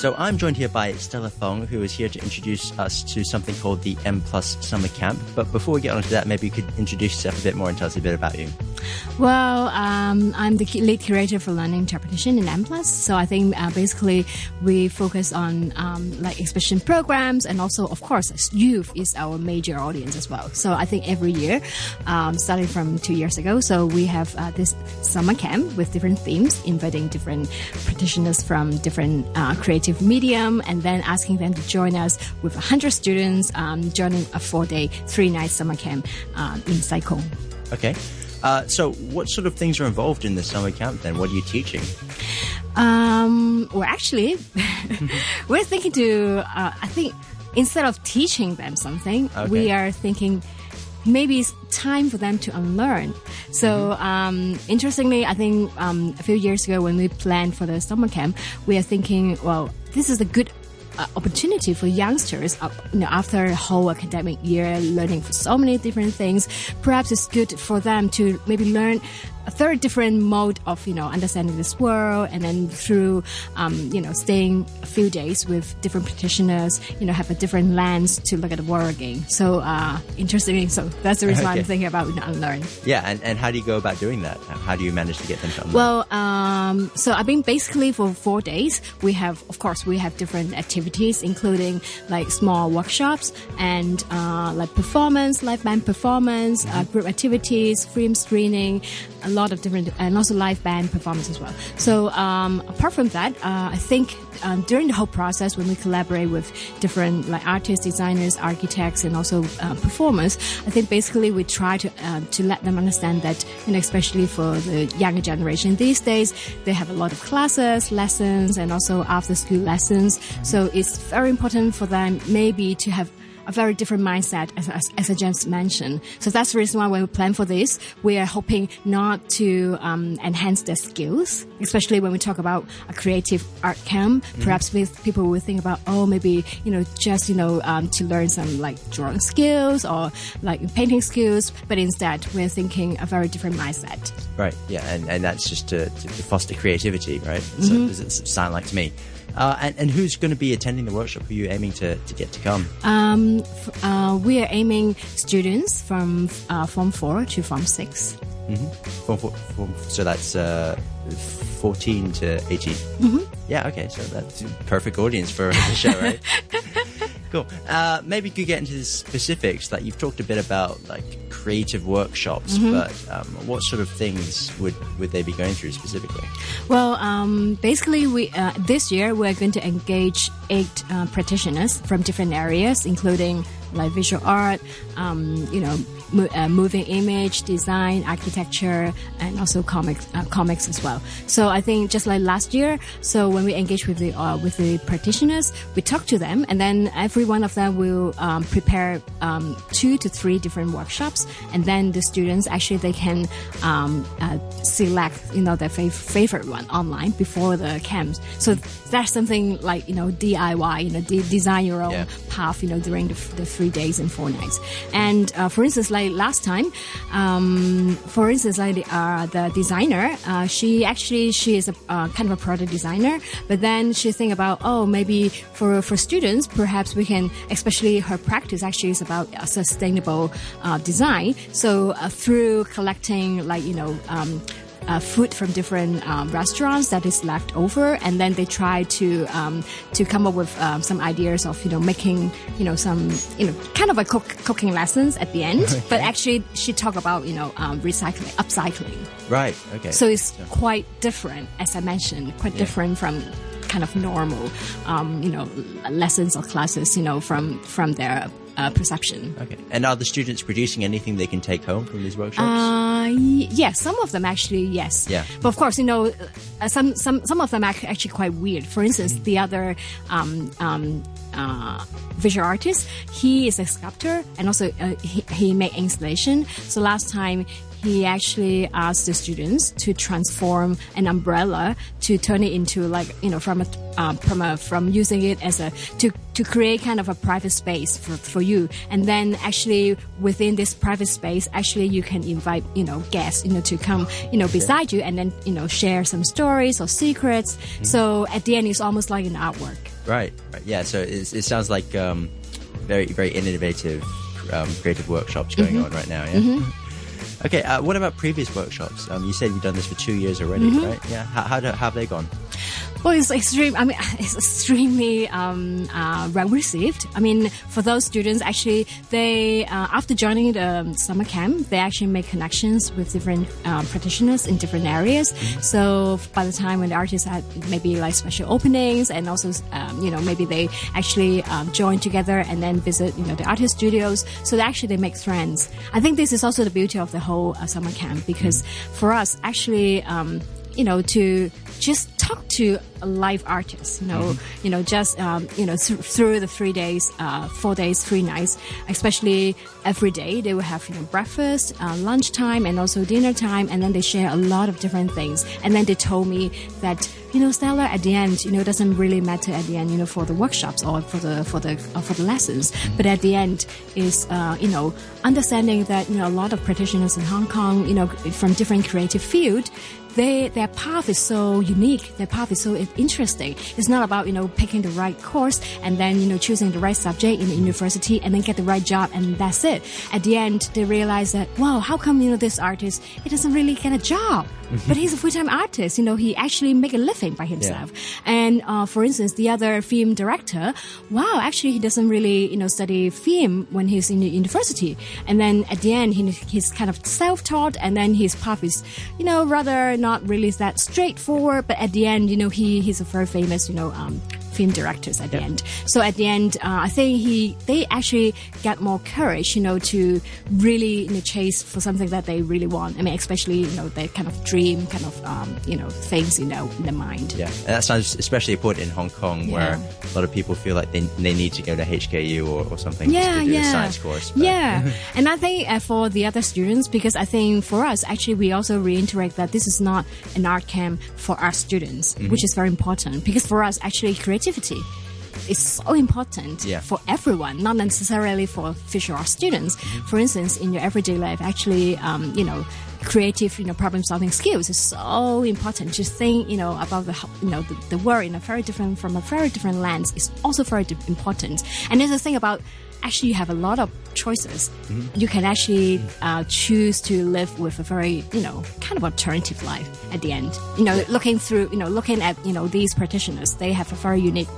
So I'm joined here by Stella Thong, who is here to introduce us to something called the M Plus Summer Camp. But before we get onto that, maybe you could introduce yourself a bit more and tell us a bit about you. Well, um, I'm the lead curator for learning interpretation in M Plus. So I think uh, basically we focus on um, like exhibition programs, and also, of course, youth is our major audience as well. So I think every year, um, starting from two years ago, so we have uh, this summer camp with different themes, inviting different practitioners from different uh, creative medium and then asking them to join us with 100 students um, joining a four day, three night summer camp um, in Sai Kung. Okay. Uh, so, what sort of things are involved in the summer camp then? What are you teaching? Um, well, actually, we're thinking to, uh, I think, instead of teaching them something, okay. we are thinking maybe it's time for them to unlearn. So, mm-hmm. um, interestingly, I think um, a few years ago when we planned for the summer camp, we are thinking, well, this is a good uh, opportunity for youngsters uh, you know, after a whole academic year learning for so many different things perhaps it's good for them to maybe learn a third different mode of you know understanding this world and then through um, you know staying a few days with different practitioners you know have a different lens to look at the world again. So uh, interesting. So that's the reason okay. why I'm thinking about you know, unlearn yeah and, and how do you go about doing that? How do you manage to get them to unlearn? Well um, so I've been basically for four days. We have of course we have different activities including like small workshops and uh, like performance live band performance uh, mm-hmm. group activities film screening a lot of different and also live band performance as well. So um, apart from that, uh, I think um, during the whole process when we collaborate with different like artists, designers, architects, and also uh, performers, I think basically we try to uh, to let them understand that, know, especially for the younger generation these days, they have a lot of classes, lessons, and also after school lessons. So it's very important for them maybe to have a very different mindset, as, as, as I just mentioned. So that's the reason why when we plan for this, we are hoping not to um, enhance their skills, especially when we talk about a creative art camp. Mm-hmm. Perhaps with people will think about, oh, maybe you know, just you know, um, to learn some like drawing skills or like painting skills, but instead we're thinking a very different mindset. Right. Yeah, and, and that's just to, to foster creativity, right? So mm-hmm. does it sound like to me? Uh, and, and, who's going to be attending the workshop? Who are you aiming to, to get to come? Um, uh, we are aiming students from uh, Form 4 to Form 6. Mm-hmm. Form, four, form, so that's uh, 14 to 18. Mm-hmm. Yeah, okay, so that's perfect audience for the show, right? Cool. Uh, maybe you could get into the specifics. Like you've talked a bit about like creative workshops, mm-hmm. but um, what sort of things would would they be going through specifically? Well, um, basically, we uh, this year we're going to engage eight uh, practitioners from different areas, including like visual art, um, you know, mo- uh, moving image design, architecture, and also comics, uh, comics as well. So I think just like last year, so when we engage with the uh, with the practitioners, we talk to them, and then every one of them will um, prepare um, two to three different workshops, and then the students actually they can um, uh, select you know their fav- favorite one online before the camps. So that's something like you know DIY, you know de- design your own yeah. path, you know during the, the three days and four nights. And uh, for instance, like last time, um, for instance, like the, uh, the designer, uh, she actually she is a uh, kind of a product designer, but then she think about oh maybe for for students perhaps we can, especially her practice actually is about sustainable uh, design. So uh, through collecting like you know. Um, uh, food from different um, restaurants that is left over, and then they try to um, to come up with um, some ideas of you know making you know some you know kind of a cook, cooking lessons at the end. Okay. But actually, she talk about you know um, recycling, upcycling. Right. Okay. So it's yeah. quite different, as I mentioned, quite yeah. different from kind of normal, um, you know, lessons or classes, you know, from from their uh, perception. Okay. And are the students producing anything they can take home from these workshops? Uh, yes, some of them actually, yes. Yeah. But of course, you know, uh, some some some of them are actually quite weird. For instance, mm-hmm. the other um, um, uh, visual artist, he is a sculptor and also uh, he, he made installation. So last time he actually asked the students to transform an umbrella to turn it into like you know from a uh, from a from using it as a to to create kind of a private space for, for you and then actually within this private space actually you can invite you know guests you know to come you know beside you and then you know share some stories or secrets mm-hmm. so at the end it's almost like an artwork Right, right. Yeah, so it's, it sounds like um, very, very innovative, um, creative workshops going Mm-hmm. on right now. Yeah. Okay. Uh, what about previous workshops? Um, you said you've done this for two years already, Mm-hmm. right? Yeah. How, how, do, how have they gone? Well, it's extreme. I mean, it's extremely um, uh, well received. I mean, for those students, actually, they uh, after joining the um, summer camp, they actually make connections with different uh, practitioners in different areas. So by the time when the artists had maybe like special openings, and also um, you know maybe they actually um, join together and then visit you know the artist studios. So they actually they make friends. I think this is also the beauty of the whole uh, summer camp because for us, actually. Um, you know, to just talk to a live artist, you know, you know, just, um, you know, th- through the three days, uh, four days, three nights, especially every day, they will have, you know, breakfast, uh, lunchtime, and also dinner time. And then they share a lot of different things. And then they told me that, you know, Stella, at the end, you know, it doesn't really matter at the end, you know, for the workshops or for the, for the, uh, for the lessons. But at the end is, uh, you know, understanding that, you know, a lot of practitioners in Hong Kong, you know, from different creative field, they their path is so unique. Their path is so interesting. It's not about you know picking the right course and then you know choosing the right subject in the university and then get the right job and that's it. At the end, they realize that wow, how come you know this artist he doesn't really get a job, but he's a full time artist. You know he actually make a living by himself. And uh, for instance, the other film director, wow, actually he doesn't really you know study film when he's in the university. And then at the end, he, he's kind of self taught, and then his path is you know rather not really that straightforward, but at the end, you know, he he's a very famous, you know, um, film directors at the end. So at the end, uh, I think he they actually get more courage, you know, to really you know, chase for something that they really want. I mean, especially you know, their kind of dream, kind of um, you know, things in their in their mind. Yeah, and that sounds especially important in Hong Kong, where a lot of people feel like they, they need to go to HKU or, or something yeah, to do yeah. a science course. but- Yeah, and I think uh, for the other students, because I think for us, actually, we also reiterate that this is not an art camp for our students, Mm-hmm. which is very important. Because for us, actually, creativity is so important Yeah. for everyone, not necessarily for visual art students. Mm-hmm. For instance, in your everyday life, actually, um, you know. Creative, you know, problem-solving skills is so important. Just think, you know, about the, you know, the, the world in a very different, from a very different lens is also very important. And there's a thing about actually you have a lot of choices. You can actually uh, choose to live with a very, you know, kind of alternative life at the end. You know, looking through, you know, looking at, you know, these practitioners, they have a very unique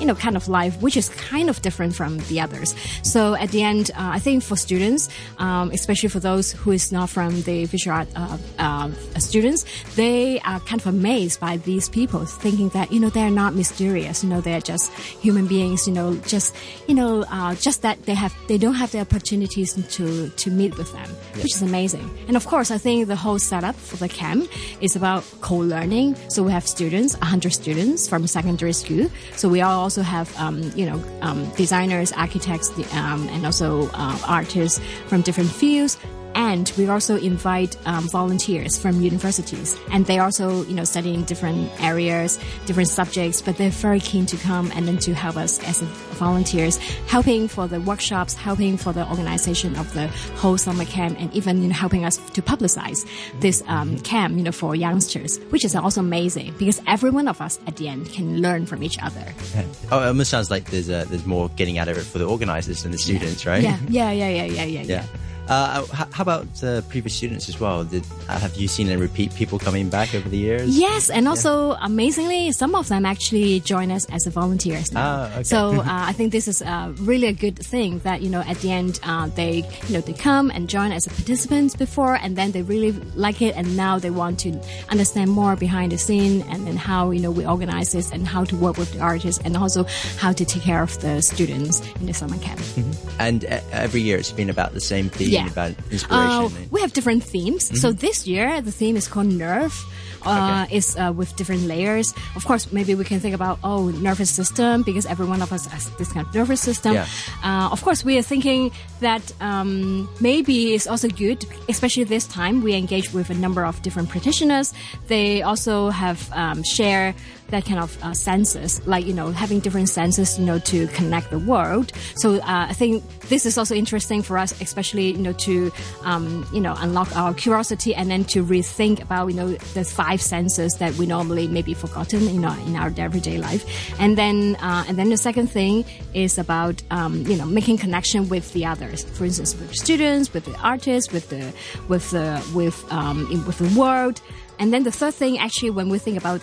you know, kind of life, which is kind of different from the others. So at the end, uh, I think for students, um, especially for those who is not from the visual art uh, uh, students, they are kind of amazed by these people, thinking that you know they're not mysterious. You know, they're just human beings. You know, just you know, uh, just that they have they don't have the opportunities to to meet with them, which is amazing. And of course, I think the whole setup for the camp is about co-learning. So we have students, 100 students from secondary school. So we all also have, um, you know, um, designers, architects, um, and also uh, artists from different fields. And we also invite um, volunteers from universities, and they also, you know, study in different areas, different subjects. But they're very keen to come and then to help us as volunteers, helping for the workshops, helping for the organization of the whole summer camp, and even you know helping us to publicize this um, camp, you know, for youngsters, which is also amazing because every one of us at the end can learn from each other. Oh, it almost sounds like there's uh, there's more getting out of it for the organizers than the students, right? Yeah, yeah, yeah, yeah, yeah, yeah. Yeah. Uh, how about uh, previous students as well? Did, uh, have you seen any repeat people coming back over the years? Yes, and also amazingly, some of them actually join us as a volunteers now. Ah, okay. So uh, I think this is uh, really a good thing that you know at the end uh, they you know they come and join as a participants before, and then they really like it, and now they want to understand more behind the scene and then how you know we organize this and how to work with the artists and also how to take care of the students in the summer camp. And uh, every year it's been about the same theme, Yeah. about Uh, we have different themes. So this year, the theme is called Nerve. Uh, Okay. It's uh, with different layers. Of course, maybe we can think about oh nervous system because every one of us has this kind of nervous system. Yeah. Uh, of course, we are thinking that um, maybe it's also good, especially this time we engage with a number of different practitioners. They also have um, share that kind of uh, senses, like, you know, having different senses, you know, to connect the world. So uh, I think this is also interesting for us, especially, you know, to, um, you know, unlock our curiosity and then to rethink about, you know, the five senses that we normally maybe forgotten, you know, in our everyday life. And then, uh, and then the second thing is about, um, you know, making connection with the others. For instance, with students, with the artists, with the, with the, with, um, in, with the world. And then the third thing, actually, when we think about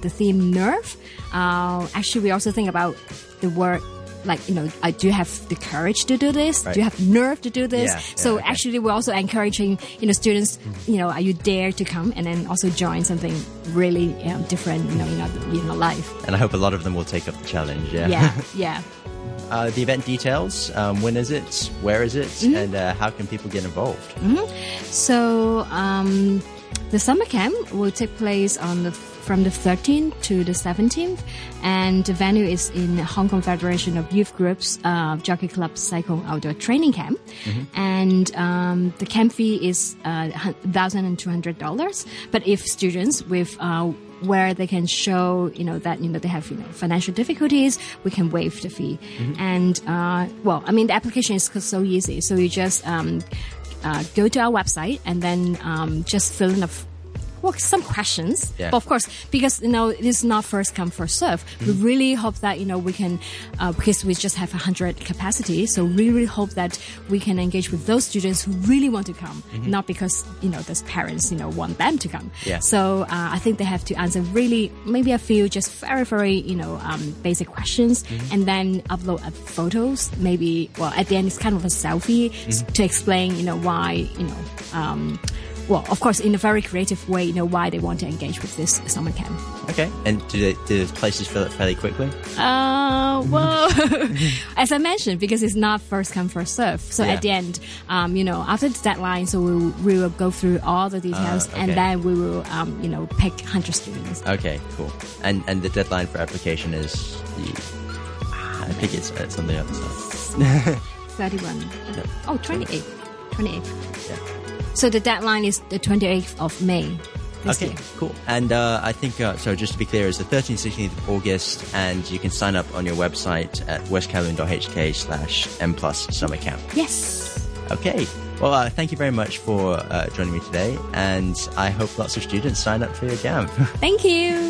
the theme nerve, uh, actually, we also think about the word like you know I do have the courage to do this Right. do you have nerve to do this Yeah, yeah, so okay. actually we're also encouraging you know students you know are you dare to come and then also join something really um, different you know in your life And I hope a lot of them will take up the challenge. Yeah. yeah yeah uh, the event details. Um, when is it? Where is it? Mm-hmm. And uh, how can people get involved? So um, the summer camp will take place on the from the 13th to the 17th, and the venue is in Hong Kong Federation of Youth Groups uh, Jockey Club Sai Kung Outdoor Training Camp, and um, the camp fee is uh, thousand and two hundred dollars. But if students with uh, where they can show, you know, that you know they have you know financial difficulties, we can waive the fee. And uh, well, I mean the application is so easy. So you just um, uh, go to our website and then um, just fill in a well, some questions. Yeah. But of course, because you know it is not first come first serve. We really hope that you know we can, uh, because we just have hundred capacity. So we really hope that we can engage with those students who really want to come, not because you know those parents you know want them to come. Yeah. So uh, I think they have to answer really maybe a few just very very you know um, basic questions and then upload photos. Maybe well at the end it's kind of a selfie s- to explain you know why you know. Um, well, of course, in a very creative way, you know why they want to engage with this summer camp. Okay. And do, they, do the places fill up fairly quickly? Uh, well, as I mentioned, because it's not first come first serve. So Yeah. at the end, um, you know, after the deadline, so we will, we will go through all the details, Ah, okay. and then we will, um, you know, pick hundred students. Okay, cool. And and the deadline for application is the. I think it's, it's on the other side. Thirty-one. Oh, 28. 28. Yeah. So the deadline is the twenty-eighth of May. Okay, year. cool. And uh, I think, uh, so just to be clear, it's the 13th, 16th of August, and you can sign up on your website at westkowloon.hk slash M plus summer camp. Yes. Okay. Well, uh, thank you very much for uh, joining me today, and I hope lots of students sign up for your camp. Thank you.